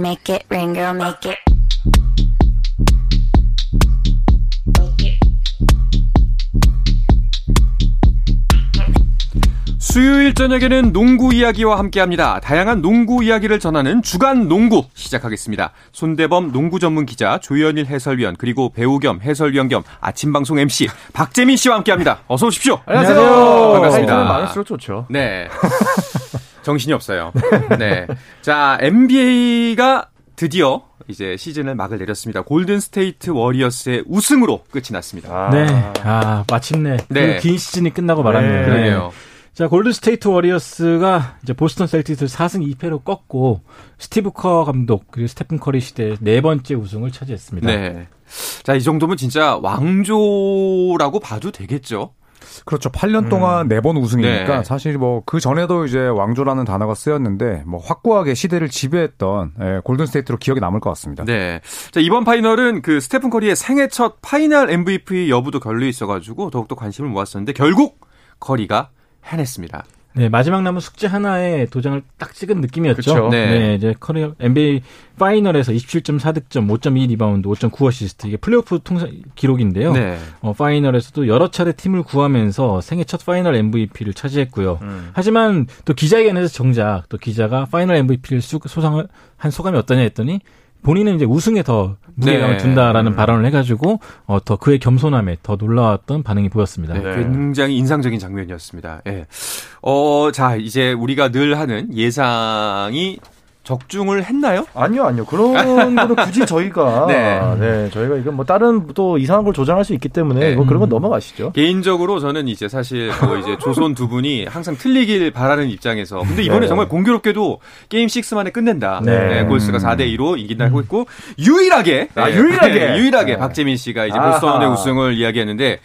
make it rain, girl, make it. 수요일 저녁에는 농구 이야기와 함께합니다. 다양한 농구 이야기를 전하는 주간 농구 시작하겠습니다. 손대범 농구 전문 기자, 조현일 해설위원, 그리고 배우 겸 해설위원 겸 아침 방송 MC 박재민 씨와 함께합니다. 어서 오십시오. 안녕하세요. 반갑습니다. 많을수록 좋죠. 네. 정신이 없어요. 네. 자, NBA가 드디어 이제 시즌을 막을 내렸습니다. 골든 스테이트 워리어스의 우승으로 끝이 났습니다. 아, 네. 아, 마침내 네. 그 긴 시즌이 끝나고 말았네요. 네, 그러게요. 자, 골든 스테이트 워리어스가 이제 보스턴 셀틱스를 4승 2패로 꺾고 스티브 커 감독 그리고 스테픈 커리 시대 네 번째 우승을 차지했습니다. 네. 자, 이 정도면 진짜 왕조라고 봐도 되겠죠. 그렇죠. 8년 동안 네번 우승이니까 네. 사실 뭐 그 전에도 이제 왕조라는 단어가 쓰였는데 뭐 확고하게 시대를 지배했던 예, 골든 스테이트로 기억에 남을 것 같습니다. 네. 자, 이번 파이널은 그 스테픈 커리의 생애 첫 파이널 MVP 여부도 걸려 있어가지고 더욱더 관심을 모았었는데 결국 커리가 해냈습니다. 네, 마지막 남은 숙제 하나에 도장을 딱 찍은 느낌이었죠. 그쵸. 네. 이제 커리 NBA 파이널에서 27.4 득점, 5.2 리바운드, 5.9 어시스트 이게 플레이오프 통산 기록인데요. 네. 어, 파이널에서도 여러 차례 팀을 구하면서 생애 첫 파이널 MVP를 차지했고요. 음. 하지만 또 기자회견에서 정작 또 기자가 파이널 MVP를 수상을 한 소감이 어떠냐 했더니 본인은 이제 우승에 더 무게감을 네. 둔다라는 발언을 해가지고 어, 더 그의 겸손함에 더 놀라웠던 반응이 보였습니다. 네, 네. 굉장히 인상적인 장면이었습니다. 예. 어, 자, 이제 우리가 늘 하는 예상이 적중을 했나요? 아니요, 아니요. 그런 거는 굳이 저희가 네. 네. 저희가 이건 뭐 다른 또 이상한 걸 조장할 수 있기 때문에 네. 뭐 그런 건 넘어가시죠. 개인적으로 저는 이제 사실 뭐 이제 조선 두 분이 항상 틀리길 바라는 입장에서 근데 이번에 네. 정말 공교롭게도 게임 6 만에 끝낸다. 네. 네, 골스가 4대 2로 이긴다고 했고 유일하게 아, 네, 유일하게? 네, 유일하게 네. 박재민 씨가 이제 아하. 보스턴의 우승을 이야기했는데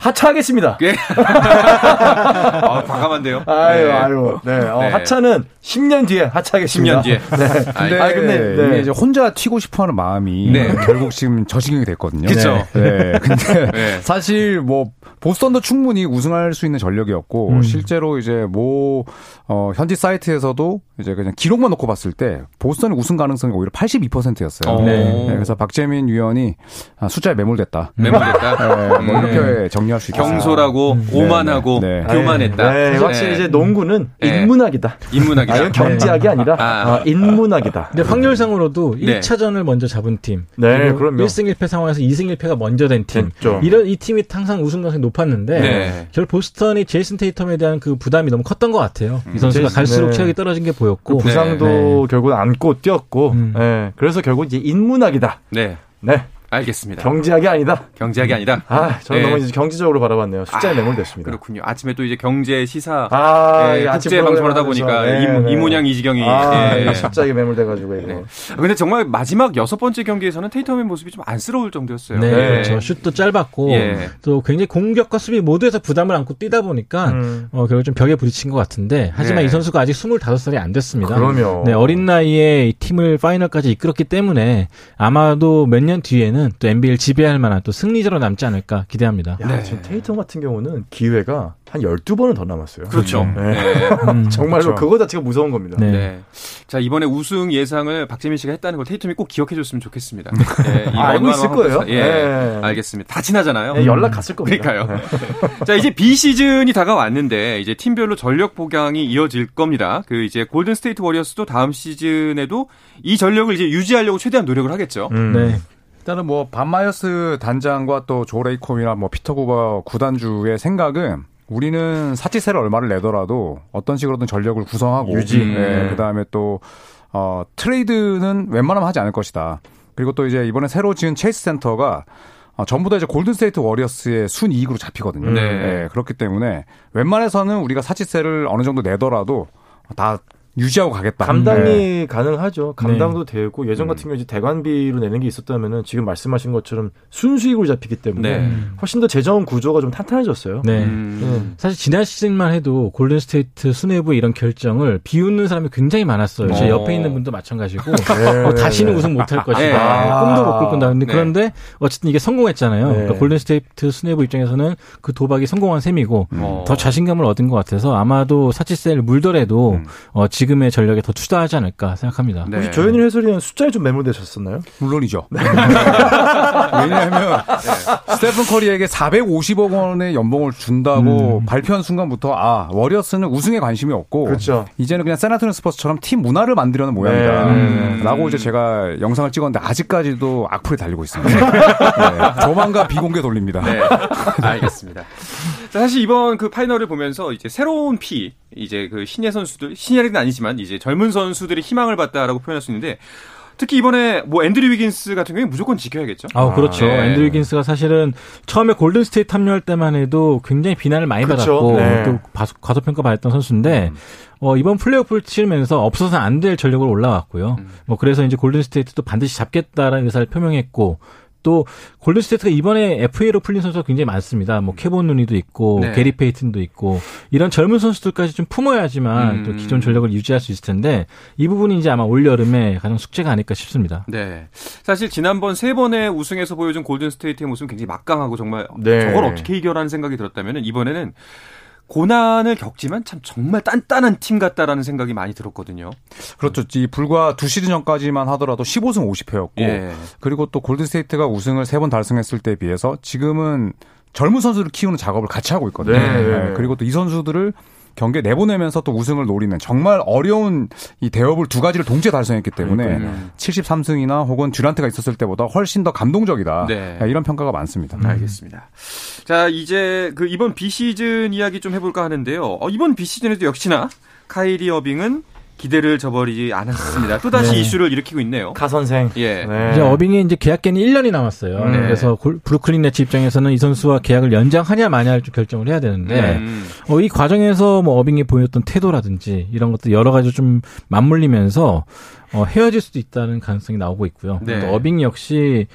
하차하겠습니다. 예. 아, 과감한데요. 아유, 네. 아유. 네. 어, 네. 하차는 10년 뒤에 하차하겠습니다. 10년 뒤에. 네. 아이, 근데 아, 근데, 네. 이제 혼자 튀고 싶어 하는 마음이 네. 결국 지금 저식이 됐거든요. 그쵸. 네. 네. 근데 네. 사실 뭐 보스턴도 충분히 우승할 수 있는 전력이었고 음. 실제로 이제 뭐 어, 현지 사이트에서도 이제 그냥 기록만 놓고 봤을 때 보스턴의 우승 가능성이 오히려 82%였어요. 어. 네. 그래서 박재민 위원이 아, 숫자에 매몰됐다. 네, 뭐 음. 이렇게 정리 할 수 있겠습니다. 경솔하고 오만하고 네, 네. 교만했다. 네, 확실히 이제 농구는 네. 인문학이다. 인문학이다. 아, 경제학이 아니라 아. 어, 인문학이다. 근데 확률상으로도 네. 1차전을 먼저 잡은 팀. 네, 그럼요. 1승 1패 상황에서 2승 1패가 먼저 된 팀. 됐죠. 이런 이 팀이 항상 우승 가능성이 높았는데 네. 결 보스턴이 제이슨 테이텀에 대한 그 부담이 너무 컸던 것 같아요. 이 선수가 제이슨, 갈수록 네. 체력이 떨어진 게 보였고 그 부상도 네. 결국 안고 뛰었고, 음. 네, 그래서 결국 이제 인문학이다. 네. 네, 알겠습니다. 경제학이 아니다. 경제학이 아니다. 아, 저는 네. 너무 이제 경제적으로 바라봤네요. 숫자에 아, 매몰됐습니다. 그렇군요. 아침에 또 이제 경제 시사 아, 예, 이 아침 국제 방송을 하다 보니까 하면서, 이, 네, 네. 이지경이 아, 예. 이 숫자에 매몰돼가지고 이거. 네. 근데 정말 마지막 여섯 번째 경기에서는 테이텀의 모습이 좀 안쓰러울 정도였어요. 네, 네. 그렇죠. 슛도 짧았고 예. 또 굉장히 공격과 수비 모두에서 부담을 안고 뛰다 보니까 음. 어, 결국 좀 벽에 부딪힌 것 같은데 하지만 네. 이 선수가 아직 25살이 안 됐습니다. 그럼요. 네, 어린 나이에 이 팀을 파이널까지 이끌었기 때문에 아마도 몇 년 뒤에는 또 NBA를 지배할 만한 또 승리자로 남지 않을까 기대합니다. 야, 네. 지금 테이텀 같은 경우는 기회가 한 12번은 더 남았어요. 그렇죠. 네. 네. 음, 정말로 그렇죠. 그거 자체가 무서운 겁니다. 네. 네. 자, 이번에 우승 예상을 박재민 씨가 했다는 걸 테이텀이 꼭 기억해 줬으면 좋겠습니다. 네, 이 아, 알고 있을 거예요. 예. 네. 알겠습니다. 다 지나잖아요. 네, 연락 갔을 겁니다. 그러니까요. 자, 이제 비시즌이 다가왔는데 이제 팀별로 전력 보강이 이어질 겁니다. 그 이제 골든 스테이트 워리어스도 다음 시즌에도 이 전력을 이제 유지하려고 최대한 노력을 하겠죠. 음. 네. 일단은 뭐 밥 마이어스 단장과 또 조 레이콥이나 뭐 피터 구버 구단주의 생각은 우리는 사치세를 얼마를 내더라도 어떤 식으로든 전력을 구성하고 유지. 네, 음. 그다음에 또 어, 트레이드는 웬만하면 하지 않을 것이다. 그리고 또 이제 이번에 새로 지은 체이스 센터가 어, 전부 다 이제 골든 스테이트 워리어스의 순이익으로 잡히거든요. 네. 네, 그렇기 때문에 웬만해서는 우리가 사치세를 어느 정도 내더라도 다 유지하고 가겠다. 감당이 네. 가능하죠. 감당도 되고 예전 같은 경우 이제 대관비로 내는 게 있었다면은 지금 말씀하신 것처럼 순수익으로 잡히기 때문에 네. 훨씬 더 재정 구조가 좀 탄탄해졌어요. 네. 음. 사실 지난 시즌만 해도 골든 스테이트 수뇌부의 이런 결정을 비웃는 사람이 굉장히 많았어요. 제 어. 옆에 있는 분도 마찬가지고 네, 어, 다시는 네. 우승 못할 것이다. 네. 아. 꿈도 못 꿀 거다. 근데 네. 그런데 어쨌든 이게 성공했잖아요. 네. 그러니까 골든 스테이트 수뇌부 입장에서는 그 도박이 성공한 셈이고 어. 더 자신감을 얻은 것 같아서 아마도 사치세를 물더라도 음. 어, 지금 지금의 전력에 더 투자하지 않을까 생각합니다. 네. 혹시 조현일 해설위원 숫자에 좀 매몰되셨었나요? 물론이죠. 왜냐하면 스테픈 커리에게 450억 원의 연봉을 준다고 발표한 순간부터 아 워리어스는 우승에 관심이 없고 그렇죠. 이제는 그냥 세나토니 스포츠처럼 팀 문화를 만들려는 모양이다. 네. 라고 이제 제가 영상을 찍었는데 아직까지도 악플이 달리고 있습니다. 네, 조만간 비공개 돌립니다. 네, 알겠습니다. 자, 사실 이번 그 파이널을 보면서 이제 새로운 피, 이제 그 신예 선수들, 신예는 아니지만 이제 젊은 선수들이 희망을 봤다라고 표현할 수 있는데 특히 이번에 뭐 앤드류 위긴스 같은 경우에 무조건 지켜야겠죠. 아, 그렇죠. 네. 앤드류 위긴스가 사실은 처음에 골든 스테이트 합류할 때만 해도 굉장히 비난을 많이 그렇죠. 받았고 네. 또 과소, 과소평가 받았던 선수인데 어, 이번 플레이오프를 치르면서 없어서는 안 될 전력으로 올라왔고요. 뭐 그래서 이제 골든 스테이트도 반드시 잡겠다라는 의사를 표명했고 또 골든 스테이트가 이번에 FA로 풀린 선수가 굉장히 많습니다. 뭐 케본 루니도 있고 네. 게리 페이튼도 있고 이런 젊은 선수들까지 좀 품어야지만 음. 또 기존 전력을 유지할 수 있을 텐데 이 부분이 이제 아마 올 여름에 가장 숙제가 아닐까 싶습니다. 네. 사실 지난번 세 번의 우승에서 보여준 골든 스테이트의 모습은 굉장히 막강하고 정말 네. 저걸 어떻게 이겨라는 생각이 들었다면 이번에는 고난을 겪지만 참 정말 단단한 팀 같다라는 생각이 많이 들었거든요. 그렇죠. 이 불과 두 시즌 전까지만 하더라도 15승 50패였고 예. 그리고 또 골든스테이트가 우승을 세 번 달성했을 때에 비해서 지금은 젊은 선수를 키우는 작업을 같이 하고 있거든요. 네, 네, 네. 그리고 또 이 선수들을 경기에 내보내면서 또 우승을 노리는 정말 어려운 이 대업을 두 가지를 동시에 달성했기 때문에 그러니까요. 73승이나 혹은 듀란트가 있었을 때보다 훨씬 더 감동적이다. 네. 이런 평가가 많습니다. 알겠습니다. 자, 이제 그 이번 비시즌 이야기 좀 해볼까 하는데요. 어, 이번 비시즌에도 역시나 카이리 어빙은 기대를 저버리지 않았습니다. 또다시 네. 이슈를 일으키고 있네요. 가 선생. 예. 네. 이제 어빙이 이제 계약 기간이 1년이 남았어요. 네. 그래서 골- 브루클린 네츠 입장에서는 이 선수와 계약을 연장하냐 마냐를 좀 결정을 해야 되는데 음. 어, 이 과정에서 뭐 어빙이 보였던 태도라든지 이런 것들 여러 가지 좀 맞물리면서 어, 헤어질 수도 있다는 가능성이 나오고 있고요. 네. 또 어빙 역시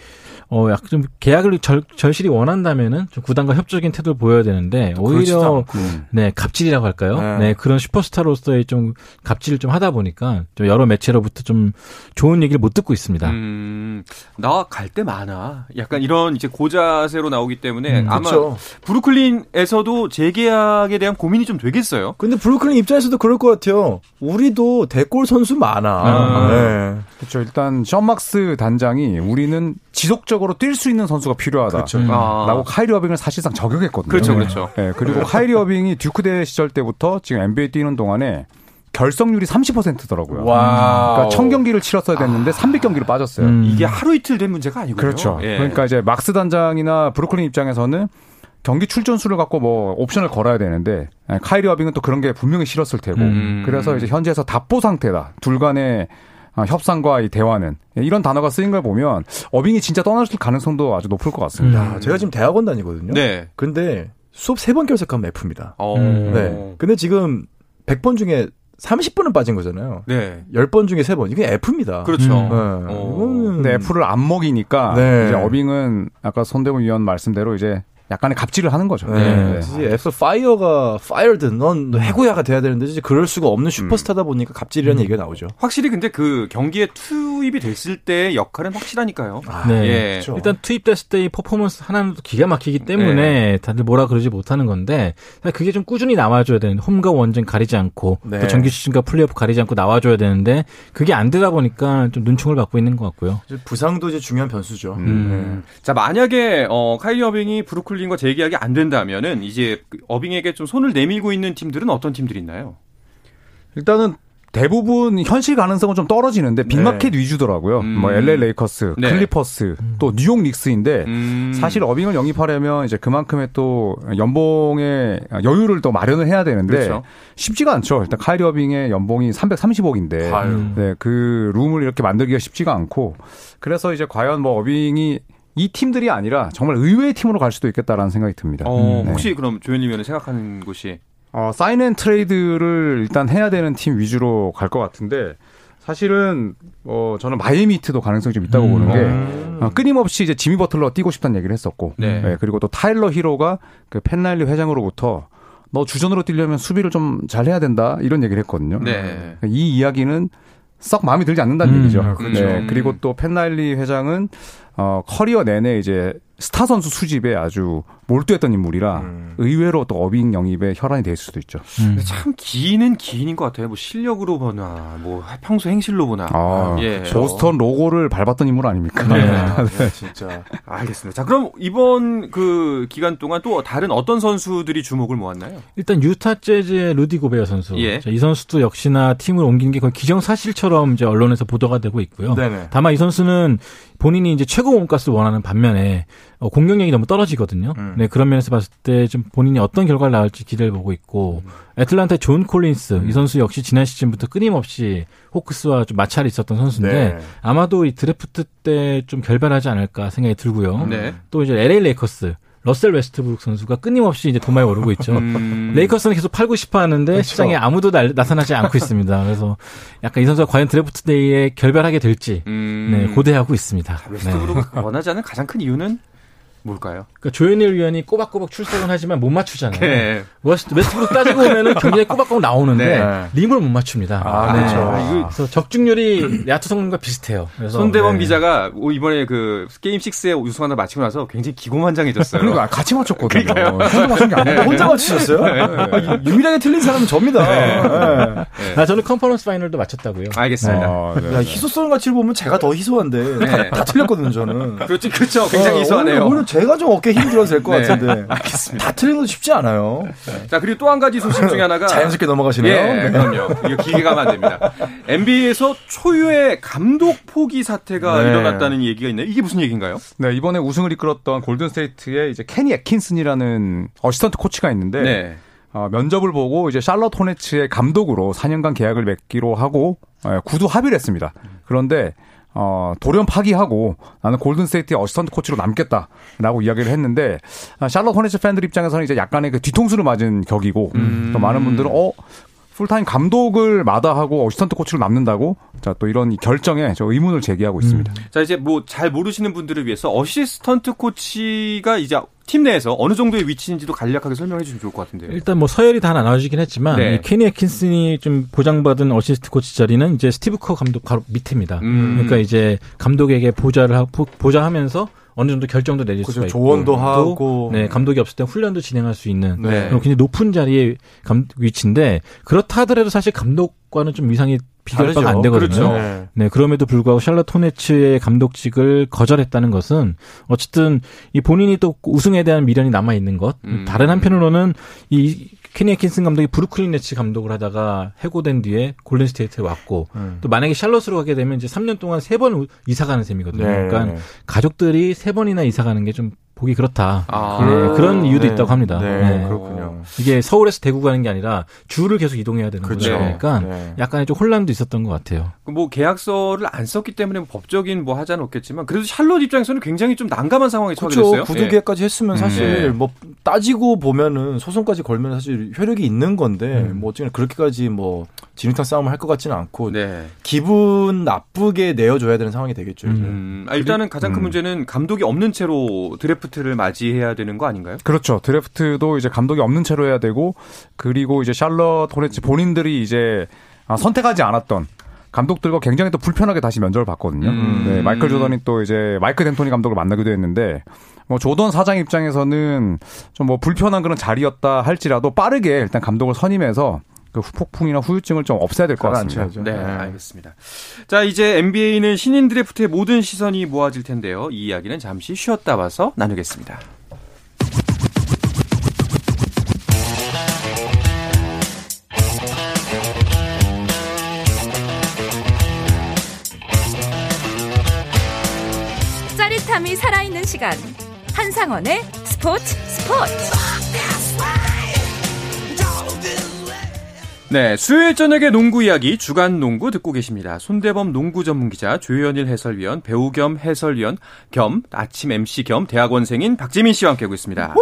어, 약간 좀 계약을 절, 절실히 원한다면은 좀 구단과 협조적인 태도를 보여야 되는데 오히려 음. 네 갑질이라고 할까요? 네. 네. 그런 슈퍼스타로서의 좀 갑질을 좀 하다 보니까 좀 여러 매체로부터 좀 좋은 얘기를 못 듣고 있습니다. 음, 나갈 때 많아. 약간 이런 이제 고자세로 나오기 때문에 음, 아마 그렇죠. 브루클린에서도 재계약에 대한 고민이 좀 되겠어요. 근데 브루클린 입장에서도 그럴 것 같아요. 우리도 대골 선수 많아. 아. 네. 그렇죠. 일단 션막스 단장이 우리는 지속적으로 뛸 수 있는 선수가 필요하다. 그렇죠. 음. 아. 라고 카이리 어빙을 사실상 저격했거든요. 그렇죠, 그렇죠. 네, 그리고 카이리 어빙이 듀크 대 시절 때부터 지금 NBA 뛰는 동안에 결성률이 30%더라고요. 와. 그러니까 1000경기를 치렀어야 됐는데 300경기를 빠졌어요. 음. 이게 하루 이틀 된 문제가 아니고요. 그렇죠. 예. 그러니까 이제 막스 단장이나 브루클린 입장에서는 경기 출전 수를 갖고 뭐 옵션을 걸어야 되는데 예, 카이리 어빙은 또 그런 게 분명히 싫었을 테고 음. 그래서 이제 현재에서 답보 상태다. 둘 간의 아, 협상과 이 대화는 예, 이런 단어가 쓰인 걸 보면 어빙이 진짜 떠났을 가능성도 아주 높을 것 같습니다. 야, 제가 지금 대학원 다니거든요. 네. 근데 수업 세 번 결석하면 F입니다. 어. 음. 네. 근데 지금 100번 중에 30번은 빠진 거잖아요. 네. 10번 중에 3번. 이게 F입니다. 그렇죠. 네. 어. 이거는 근데 F를 안 먹이니까 네. 이제 어빙은 아까 손대범 위원 말씀대로 이제 약간의 갑질을 하는 거죠. 네. 이제 F fire가 fired 넌 해고야가 돼야 되는데 이제 그럴 수가 없는 슈퍼스타다 보니까 갑질이라는 얘기가 나오죠. 확실히 근데 그 경기에 투입이 됐을 때 역할은 확실하니까요. 네. 예. 그렇죠. 일단 투입됐을 때 이 퍼포먼스 하나는 또 기가 막히기 때문에 다들 뭐라 그러지 못하는 건데 그게 좀 꾸준히 나와줘야 되는 홈과 원정 가리지 않고 네. 또 정규 시즌과 플레이오프 가리지 않고 나와줘야 되는데 그게 안 되다 보니까 좀 눈총을 받고 있는 것 같고요. 부상도 이제 중요한 변수죠. 음. 자, 만약에 어 카이리 어빙이 브루클린과 재계약이 안 된다면은 이제 그 어빙에게 좀 손을 내밀고 있는 팀들은 어떤 팀들이 있나요? 일단은 대부분 현실 가능성은 좀 떨어지는데 big market 위주더라고요. 음. 뭐 LA 레이커스, 네. 클리퍼스, 또 뉴욕 닉스인데 음. 사실 어빙을 영입하려면 이제 그만큼의 또 연봉의 여유를 또 마련을 해야 되는데 그렇죠. 쉽지가 않죠. 일단 카이리 어빙의 연봉이 330억인데 아유. 네, 그 룸을 이렇게 만들기가 쉽지가 않고 그래서 이제 과연 뭐 어빙이 이 팀들이 아니라 정말 의외의 팀으로 갈 수도 있겠다라는 생각이 듭니다. 어, 네. 혹시 그럼 조현일 위원이 생각하는 곳이 어, sign and trade를 일단 해야 되는 팀 위주로 갈 것 같은데 사실은 어 저는 마이애미 히트도 가능성이 좀 있다고 음. 보는 게 음. 어, 끊임없이 이제 지미 버틀러 뛰고 싶다는 얘기를 했었고 네. 예, 그리고 또 타일러 히로가 그 팻 라일리 회장으로부터 너 주전으로 뛰려면 수비를 좀 잘해야 된다 이런 얘기를 했거든요. 네. 이 이야기는 썩 마음에 들지 않는다는 음, 얘기죠. 아, 그렇죠. 네, 그리고 또 팻 라일리 회장은 어 커리어 내내 이제 스타 선수 수집에 아주 몰두했던 인물이라 음. 의외로 또 어빙 영입에 혈안이 될 수도 있죠. 음. 참 기인은 기인인 것 같아요. 뭐 실력으로 보나, 뭐 평소 행실로 보나. 아, 예. 보스턴 로고를 밟았던 인물 아닙니까? 네, 진짜. 알겠습니다. 자, 그럼 이번 그 기간 동안 또 다른 어떤 선수들이 주목을 모았나요? 일단 유타 재즈의 루디 고베어 선수. 예. 자, 이 선수도 역시나 팀을 옮긴 게 거의 기정사실처럼 이제 언론에서 보도가 되고 있고요. 네네. 다만 이 선수는 본인이 이제 최고 몸값을 원하는 반면에 어, 공격력이 너무 떨어지거든요. 음. 네, 그런 면에서 봤을 때 좀 본인이 어떤 결과를 나올지 기대를 보고 있고 애틀란타의 존 콜린스 이 선수 역시 지난 시즌부터 끊임없이 호크스와 좀 마찰이 있었던 선수인데 네. 아마도 이 드래프트 때 좀 결별하지 않을까 생각이 들고요. 네. 또 이제 LA 레이커스 러셀 웨스트브룩 선수가 끊임없이 이제 도마에 오르고 있죠. 음, 레이커스는 계속 팔고 싶어 하는데 시장에 아무도 나, 나타나지 않고 있습니다. 그래서 약간 이 선수가 과연 draft day에 결별하게 될지 음, 네, 고대하고 있습니다. 네. 웨스트브룩 원하지 않는 가장 큰 이유는 뭘까요? 그러니까 조현일 위원이 꼬박꼬박 출석은 하지만 못 맞추잖아요. 네. 웨스트, 웨스트브룩 따지고 보면은 굉장히 꼬박꼬박 나오는데 네. 림을 못 맞춥니다. 아, 네. 그렇죠. 아, 이거 그래서 적중률이 야투 성능과 비슷해요. 그래서 손대범 네. 기자가 이번에 그 게임 6의 우승하다 마치고 나서 굉장히 기고만장해졌어요. 그러니까 같이 맞췄거든요. 혼자 맞춘 게 아니고 혼자 맞추셨어요? 아, 유일하게 틀린 사람은 접니다. 네. 아, 저는 컨퍼런스 파이널도 맞췄다고요. 알겠습니다. 아, 네, 야, 네. 희소성 가치를 보면 제가 더 희소한데 네. 다, 다 틀렸거든요, 저는. 그렇죠, 그렇죠. 굉장히 어, 희소하네요. 오히려, 오히려 제가 좀 어깨 힘 들어도 될것 네. 같은데. 알겠습니다. 다 틀린 것도 쉽지 않아요. 자, 그리고 또 한 가지 소식 중에 하나가 자연스럽게 넘어가시네요. 예, 그럼요. 이거 길게 가면 안 됩니다. NBA에서 초유의 감독 포기 사태가 네. 일어났다는 얘기가 있네요. 이게 무슨 얘기인가요? 네, 이번에 우승을 이끌었던 골든 스테이트의 이제 케니 애킨슨이라는 assistant coach가 있는데 네. 어, 면접을 보고 이제 샬럿 호네츠의 감독으로 4년간 계약을 맺기로 하고 예, 구두 합의를 했습니다. 그런데 어, 돌연 파기하고 나는 골든 스테이트의 assistant coach로 남겠다라고 이야기를 했는데 아, 샬럿 호네츠 팬들 입장에서는 이제 약간의 그 뒤통수를 맞은 격이고 또 많은 분들은 어 풀타임 감독을 마다하고 어시스턴트 코치로 남는다고? 자 또 이런 이 결정에 저 의문을 제기하고 있습니다. 자, 이제 뭐 잘 모르시는 분들을 위해서 어시스턴트 코치가 이제 팀 내에서 어느 정도의 위치인지도 간략하게 설명해 주시면 좋을 것 같은데요. 일단 뭐 서열이 다 나눠지긴 했지만 네. 이 케니 애킨슨이 좀 보장받은 어시스턴트 코치 자리는 이제 스티브 커 감독 바로 밑입니다. 음. 그러니까 이제 감독에게 보좌를 하고 보좌하면서 어느 정도 결정도 내릴 그죠, 수가 있고 조언도 또, 하고. 네 감독이 없을 때 훈련도 진행할 수 있는 네. 그런 굉장히 높은 자리의 감, 위치인데 그렇다 하더라도 사실 감독과는 좀 위상이 비교할. 바가 안 되거든요. 그렇죠. 네. 네, 그럼에도 불구하고 샬럿 호네츠의 감독직을 거절했다는 것은 어쨌든 이 본인이 또 우승에 대한 미련이 남아 있는 것. 음. 다른 한편으로는 이 케니 애킨슨 감독이 브루클린 네츠 감독을 하다가 해고된 뒤에 골든 스테이트에 왔고 음. 또 만약에 샬럿으로 가게 되면 이제 3년 동안 세번 이사 가는 셈이거든요. 네. 그러니까 가족들이 세 번이나 이사 가는 게 좀 보기 그렇다. 아. 네, 그런 이유도 네. 있다고 합니다. 네, 네. 그렇군요. 이게 서울에서 대구 가는 게 아니라 주를 계속 이동해야 되는 그렇죠. 거죠. 그러니까 네. 약간의 좀 혼란도 있었던 것 같아요. 뭐 계약서를 안 썼기 때문에 뭐 법적인 뭐 하자는 없겠지만 그래도 샬롯 입장에서는 굉장히 좀 난감한 상황에 처하게 그렇죠. 됐어요. 구두 예. 계약까지 했으면 사실 네. 뭐 따지고 보면은 소송까지 걸면 사실 효력이 있는 건데 음. 뭐 어쨌든 그렇게까지 뭐 진흙탕 싸움을 할 것 같지는 않고 네. 기분 나쁘게 내어줘야 되는 상황이 되겠죠. 음, 아, 일단은 가장 큰 음. 문제는 감독이 없는 채로 드래프트 를 맞이해야 되는 거 아닌가요? 그렇죠. 드래프트도 이제 감독이 없는 채로 해야 되고 그리고 이제 샬럿 호네츠 본인들이 이제 아, 선택하지 않았던 감독들과 굉장히 또 불편하게 다시 면접을 봤거든요. 음. 네, 마이클 조던이 또 이제 마이클 덴토니 감독을 만나기도 했는데 뭐 조던 사장 입장에서는 좀 뭐 불편한 그런 자리였다 할지라도 빠르게 일단 감독을 선임해서 그 후폭풍이나 후유증을 좀 없애야 될 것 같습니다. 가라앉혀야죠. 네, 알겠습니다. 자, 이제 NBA는 신인 드래프트의 모든 시선이 모아질 텐데요. 이 이야기는 잠시 쉬었다 와서 나누겠습니다. 짜릿함이 살아있는 시간 한상원의 스포츠 스포츠 네, 수요일 저녁의 농구 이야기 주간 농구 듣고 계십니다. 손대범 농구 전문 기자, 조현일 해설위원, 배우 겸 해설위원 겸 아침 MC 겸 대학원생인 박재민 씨와 함께하고 있습니다.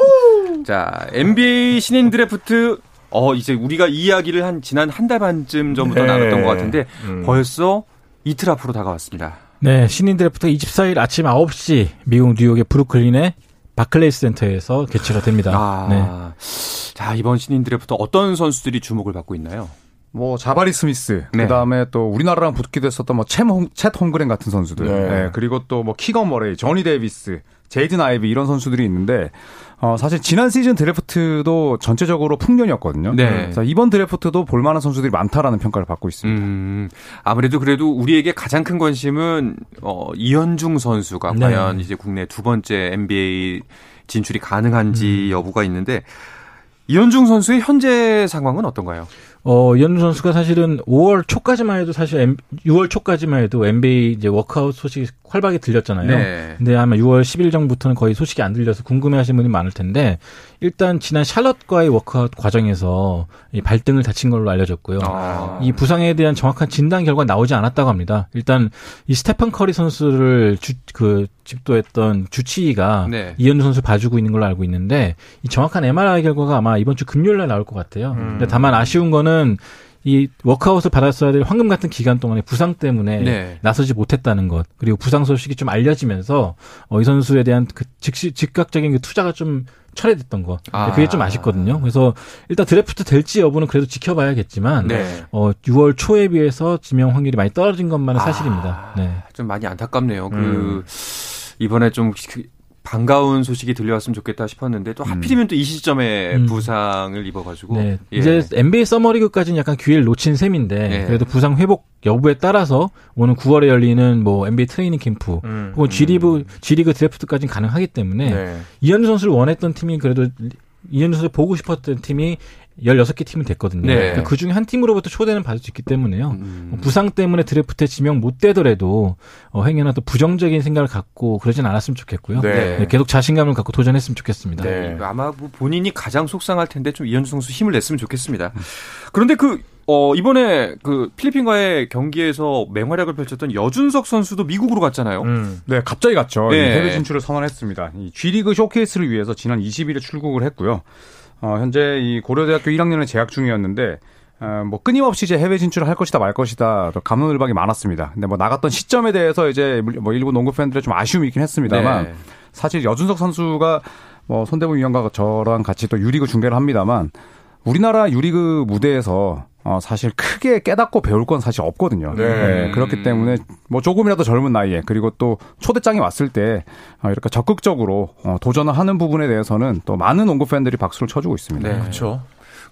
자, NBA 신인 드래프트 어 이제 우리가 이 이야기를 한 지난 한 달 반쯤 전부터 네. 나눴던 것 같은데 음. 벌써 이틀 앞으로 다가왔습니다. 네, 신인 드래프트 24일 아침 9시 미국 뉴욕의 브루클린의 바클레이스 센터에서 개최가 됩니다. 아, 네. 자 이번 신인 드래프트 어떤 선수들이 주목을 받고 있나요? 뭐 자바리 스미스, 네. 그다음에 또 우리나라랑 붙기도 했었던 뭐 쳇 홈그렌 같은 선수들, 네. 네, 그리고 또 뭐 키건 머레이, 조니 데이비스, 제이든 아이비 이런 선수들이 있는데 어, 사실 지난 시즌 드래프트도 전체적으로 풍년이었거든요. 네. 그래서 이번 드래프트도 볼만한 선수들이 많다라는 평가를 받고 있습니다. 음, 아무래도 그래도 우리에게 가장 큰 관심은 어, 이현중 선수가 네. 과연 이제 국내 두 번째 NBA 진출이 가능한지 음. 여부가 있는데 이현중 선수의 현재 상황은 어떤가요? 어, 이현중 선수가 사실은 5월 초까지만 해도 사실 M, 6월 초까지만 해도 NBA 이제 워크아웃 소식이 활발하게 들렸잖아요. 네. 근데 아마 6월 10일 전부터는 거의 소식이 안 들려서 궁금해 하시는 분이 많을 텐데 일단 지난 샬럿과의 워크아웃 과정에서 이 발등을 다친 걸로 알려졌고요. 아. 이 부상에 대한 정확한 진단 결과 나오지 않았다고 합니다. 일단 이 스테판 커리 선수를 주, 그 집도했던 주치의가 네. 이현중 선수 봐주고 있는 걸로 알고 있는데 이 정확한 MRI 결과가 아마 이번 주 금요일 날 나올 것 같아요. 근데 다만 아쉬운 거는 이 워크아웃을 받았어야 될 황금 같은 기간 동안에 부상 때문에 네. 나서지 못했다는 것 그리고 부상 소식이 좀 알려지면서 어, 이 선수에 대한 그 즉시 즉각적인 그 투자가 좀 철회됐던 거 아. 그게 좀 아쉽거든요. 그래서 일단 드래프트 될지 여부는 그래도 지켜봐야겠지만 네. 어, 6월 초에 비해서 지명 확률이 많이 떨어진 것만은 사실입니다. 아, 네. 좀 많이 안타깝네요. 그 음. 이번에 좀 그- 반가운 소식이 들려왔으면 좋겠다 싶었는데 또 하필이면 또이 시점에 음. 부상을 입어가지고 네. 예. 이제 NBA 서머리그까지는 약간 기회를 놓친 셈인데 네. 그래도 부상 회복 여부에 따라서 오는 9월에 열리는 뭐 NBA 트레이닝 캠프 음. 혹은 G리그 G리그 드래프트까지는 가능하기 때문에 네. 이현주 선수를 원했던 팀이 그래도 이현주 선수를 보고 싶었던 팀이 16개 팀이 됐거든요. 네. 그러니까 그 중에 한 팀으로부터 초대는 받을 수 있기 때문에요. 음. 뭐 부상 때문에 드래프트에 지명 못 되더라도 어, 행여나 또 부정적인 생각을 갖고 그러진 않았으면 좋겠고요. 네. 네, 계속 자신감을 갖고 도전했으면 좋겠습니다. 네. 아마 뭐 본인이 가장 속상할 텐데 좀 이현주 선수 힘을 냈으면 좋겠습니다. 그런데 그 어, 이번에 그 필리핀과의 경기에서 맹활약을 펼쳤던 여준석 선수도 미국으로 갔잖아요. 음. 네, 갑자기 갔죠. 네. 이 해외 진출을 선언했습니다. 이 G리그 쇼케이스를 위해서 지난 20일에 출국을 했고요. 어, 현재 이 고려대학교 1학년을 재학 중이었는데 어, 뭐 끊임없이 이제 해외 진출을 할 것이다 말 것이다 또 감론을박이 많았습니다. 근데 뭐 나갔던 시점에 대해서 이제 뭐 일부 농구 팬들의 좀 아쉬움이 있긴 했습니다만 네. 사실 여준석 선수가 뭐 손대문 위원과 저랑 같이 또 유리그 중계를 합니다만 우리나라 유리그 무대에서 어, 사실 크게 깨닫고 배울 건 사실 없거든요. 네. 그렇기 때문에 뭐 조금이라도 젊은 나이에 그리고 또 초대장이 왔을 때 어, 이렇게 적극적으로 어, 도전을 하는 부분에 대해서는 또 많은 농구 팬들이 박수를 쳐주고 있습니다. 네. 그렇죠.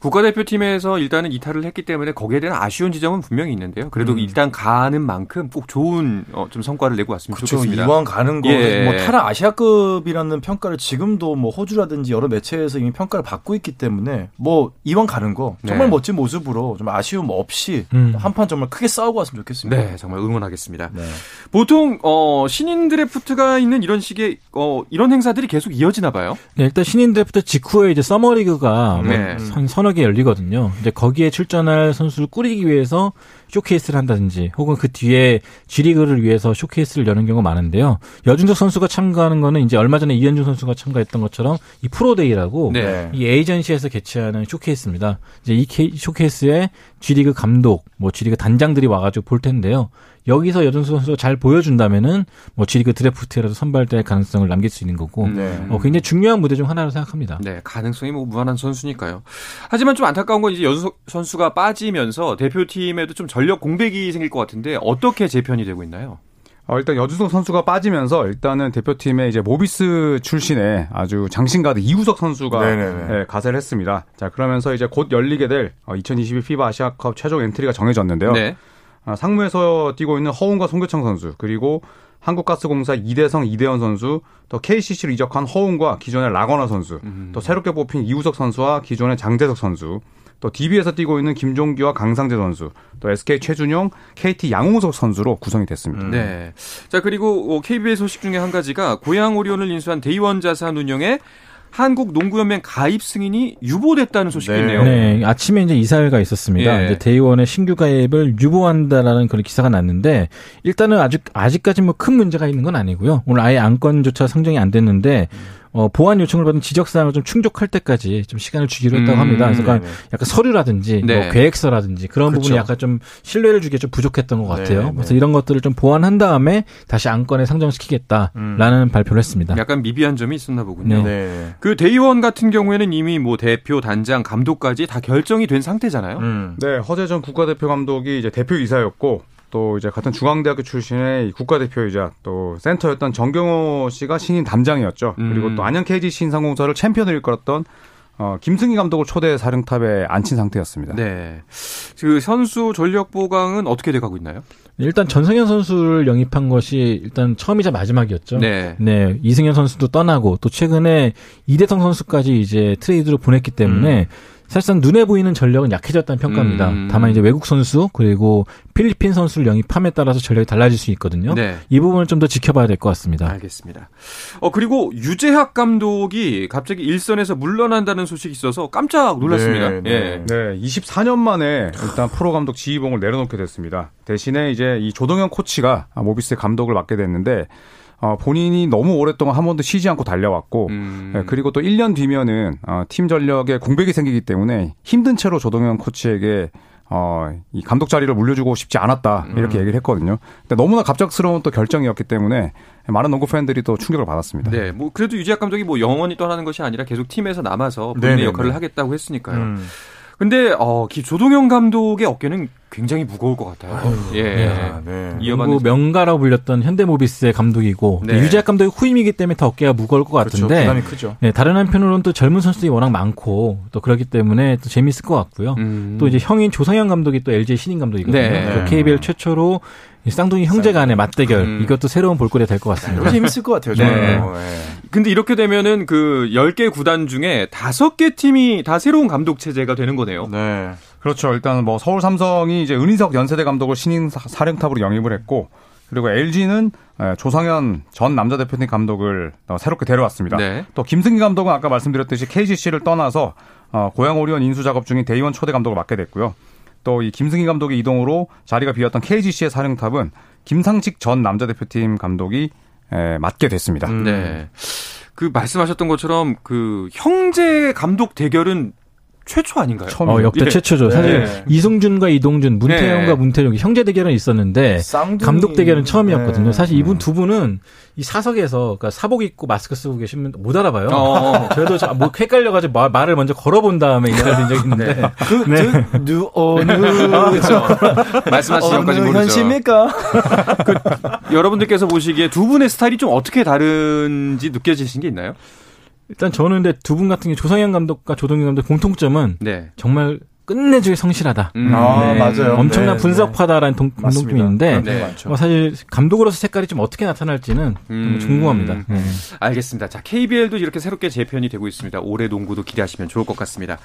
국가대표팀에서 일단은 이탈을 했기 때문에 거기에 대한 아쉬운 지점은 분명히 있는데요. 그래도 일단 가는 만큼 꼭 좋은 어, 좀 성과를 내고 왔으면 그렇죠. 좋겠습니다. 이왕 가는 거, 예. 뭐 타라 아시아급이라는 평가를 지금도 뭐 호주라든지 여러 매체에서 이미 평가를 받고 있기 때문에 뭐 이왕 가는 거 정말 네. 멋진 모습으로 좀 아쉬움 없이 음. 한판 정말 크게 싸우고 왔으면 좋겠습니다. 네, 정말 응원하겠습니다. 네. 보통 어, 신인 드래프트가 있는 이런 식의 어, 이런 행사들이 계속 이어지나 봐요. 네, 일단 신인 드래프트 직후에 이제 서머리그가 네. 뭐 한 서너 개 열리거든요. 이제 거기에 출전할 선수를 꾸리기 위해서 쇼케이스를 한다든지 혹은 그 뒤에 G리그를 위해서 쇼케이스를 여는 경우가 많은데요. 여준석 선수가 참가하는 거는 이제 얼마 전에 이현중 선수가 참가했던 것처럼 이 pro day라고 네. 이 에이전시에서 개최하는 쇼케이스입니다. 이제 이 케이- 쇼케이스에 G리그 감독, 뭐 G리그 단장들이 와가지고 볼 텐데요. 여기서 여준석 선수가 잘 보여준다면은 뭐 G리그 드래프트에라도 선발될 가능성을 남길 수 있는 거고 네. 어, 굉장히 중요한 무대 중 하나로 생각합니다. 네, 가능성이 뭐 무한한 선수니까요. 하지만 좀 안타까운 건 이제 여준석 선수가 빠지면서 대표팀에도 좀 전력 공백이 생길 것 같은데 어떻게 재편이 되고 있나요? 어, 일단 여준석 선수가 빠지면서 일단은 대표팀에 이제 모비스 출신의 아주 장신가드 이우석 선수가. 예, 가세를 했습니다. 자 그러면서 이제 곧 열리게 될 2022 FIBA 아시아컵 최종 엔트리가 정해졌는데요. 네. 아, 상무에서 뛰고 있는 허훈과 송교창 선수 그리고 한국가스공사 이대성 이대헌 선수 또 KCC로 이적한 허웅과 기존의 라건아 선수 음. 또 새롭게 뽑힌 이우석 선수와 기존의 장재석 선수 또 DB에서 뛰고 있는 김종기와 강상재 선수 또 SK 최준용 KT 양홍석 선수로 구성이 됐습니다. 네. 자, 그리고 어, KBS 소식 중에 한 가지가 고양 오리온을 인수한 데이원 자산 운영에 한국 농구연맹 가입 승인이 유보됐다는 소식이 네. 있네요. 네, 아침에 이제 이사회가 있었습니다. 예. 이제 대의원의 신규 가입을 유보한다라는 그런 기사가 났는데 일단은 아직 아직까지 뭐 큰 문제가 있는 건 아니고요. 오늘 아예 안건조차 상정이 안 됐는데 어, 보안 요청을 받은 지적 사항을 좀 충족할 때까지 좀 시간을 주기로 했다고 음, 합니다. 그래서 약간, 네네. 약간 서류라든지 네. 뭐 계획서라든지 그런 그렇죠. 부분이 약간 좀 신뢰를 주기에 좀 부족했던 것 같아요. 네네. 그래서 이런 것들을 좀 보완한 다음에 다시 안건에 상정시키겠다라는 발표를 했습니다. 약간 미비한 점이 있었나 보군요. 네. 네. 그 데이원 같은 경우에는 이미 뭐 대표, 단장, 감독까지 다 결정이 된 상태잖아요. 음. 네, 허재 전 국가대표 감독이 이제 대표 이사였고 또 이제 같은 중앙대학교 출신의 국가대표이자 또 센터였던 정경호 씨가 신인 담장이었죠. 음. 그리고 또 안양 KG 신상공사를 챔피언을 이끌었던 어, 김승희 감독을 초대 사령탑에 앉힌 상태였습니다. 네. 그 선수 전력 보강은 어떻게 돼가고 있나요? 일단 전성현 선수를 영입한 것이 일단 처음이자 마지막이었죠. 네. 네, 이승현 선수도 떠나고 또 최근에 이대성 선수까지 이제 트레이드로 보냈기 때문에 사실상 눈에 보이는 전력은 약해졌다는 평가입니다. 음. 다만 이제 외국 선수 그리고 필리핀 선수를 영입함에 따라서 전력이 달라질 수 있거든요. 네. 이 부분을 좀 더 지켜봐야 될 것 같습니다. 알겠습니다. 어 그리고 유재학 감독이 갑자기 일선에서 물러난다는 소식이 있어서 깜짝 놀랐습니다. 네, 네. 예. 네, 24년 만에 일단 프로 감독 지휘봉을 내려놓게 됐습니다. 대신에 이제 이 조동현 코치가 모비스의 감독을 맡게 됐는데 어, 본인이 너무 오랫동안 한 번도 쉬지 않고 달려왔고 음. 네, 그리고 또 1년 뒤면은 어, 팀 전력에 공백이 생기기 때문에 힘든 채로 조동현 코치에게 어, 이 감독 자리를 물려주고 싶지 않았다 이렇게 얘기를 했거든요. 근데 너무나 갑작스러운 또 결정이었기 때문에 많은 농구 팬들이 또 충격을 받았습니다. 네, 뭐 그래도 유재학 감독이 뭐 영원히 떠나는 것이 아니라 계속 팀에서 남아서 본인의 네네네. 역할을 하겠다고 했으니까요. 음. 근데 어, 기- 조동현 감독의 어깨는 굉장히 무거울 것 같아요. 예. 아, 네. 이어받는 명가라고 불렸던 현대모비스의 감독이고 네. 유재학 감독이 후임이기 때문에 더 어깨가 무거울 것 그렇죠. 같은데 부담이 크죠. 네, 다른 한편으로는 또 젊은 선수들이 워낙 많고 또 그렇기 때문에 또 재밌을 것 같고요. 음. 또 이제 형인 조성현 감독이 또 LG 신인 감독이거든요. 네. 그래서 KBL 최초로 이 쌍둥이 형제 간의 맞대결 음. 이것도 새로운 볼거리가 될것 같습니다. 재밌을 것 같아요. 네. 저는. 네. 근데 이렇게 되면은 그 10개 구단 중에 5개 팀이 다 새로운 감독 체제가 되는 거네요. 네. 그렇죠. 일단 뭐 서울 삼성이 이제 은희석 연세대 감독을 신인 사- 사령탑으로 영입을 했고 그리고 LG는 조상현 전 남자 대표팀 감독을 어, 새롭게 데려왔습니다. 네. 또 김승기 감독은 아까 말씀드렸듯이 KGC를 떠나서 어, 고양 오리온 인수 작업 중인 대의원 초대 감독을 맡게 됐고요. 또 이 김승기 감독의 이동으로 자리가 비었던 KGC의 사령탑은 김상식 전 남자 대표팀 감독이 에, 맡게 됐습니다. 음. 네. 그 말씀하셨던 것처럼 그 형제 감독 대결은 최초 아닌가요? 어, 역대 예. 최초죠. 사실 네. 이승준과 이동준, 문태영과 네. 문태룡 형제 대결은 있었는데 쌍둥이. 감독 대결은 처음이었거든요. 네. 사실 이분 두 분은 이 사석에서 그러니까 사복 입고 마스크 쓰고 계시면 못 알아봐요. 어. 저도 저- 뭐 헷갈려가지고 말- 말을 먼저 걸어본 다음에 인사를 드린 적이 있는데 그, 네. 그, 누, 어느, 그렇죠. 말씀하신 것까지 모르죠. 현실입니까? 여러분들께서 보시기에 두 분의 스타일이 좀 어떻게 다른지 느껴지신 게 있나요? 일단 저는 근데 두 분 같은 게 조성현 감독과 조동현 감독 공통점은 네. 정말 끝내주기 성실하다. 음. 아, 맞아요. 엄청난 네, 분석파다라는 동- 공통점이 있는데 네. 많죠. 뭐 사실 감독으로서 색깔이 좀 어떻게 나타날지는 음. 좀 궁금합니다. 네. 알겠습니다. 자, KBL도 이렇게 새롭게 재편이 되고 있습니다. 올해 농구도 기대하시면 좋을 것 같습니다.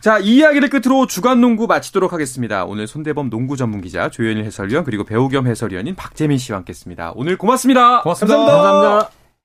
자, 이 이야기를 끝으로 주간 농구 마치도록 하겠습니다. 오늘 손대범 농구 전문 기자 조현일 해설위원 그리고 배우 겸 해설위원인 박재민 씨와 함께했습니다. 오늘 고맙습니다. 고맙습니다. 감사합니다.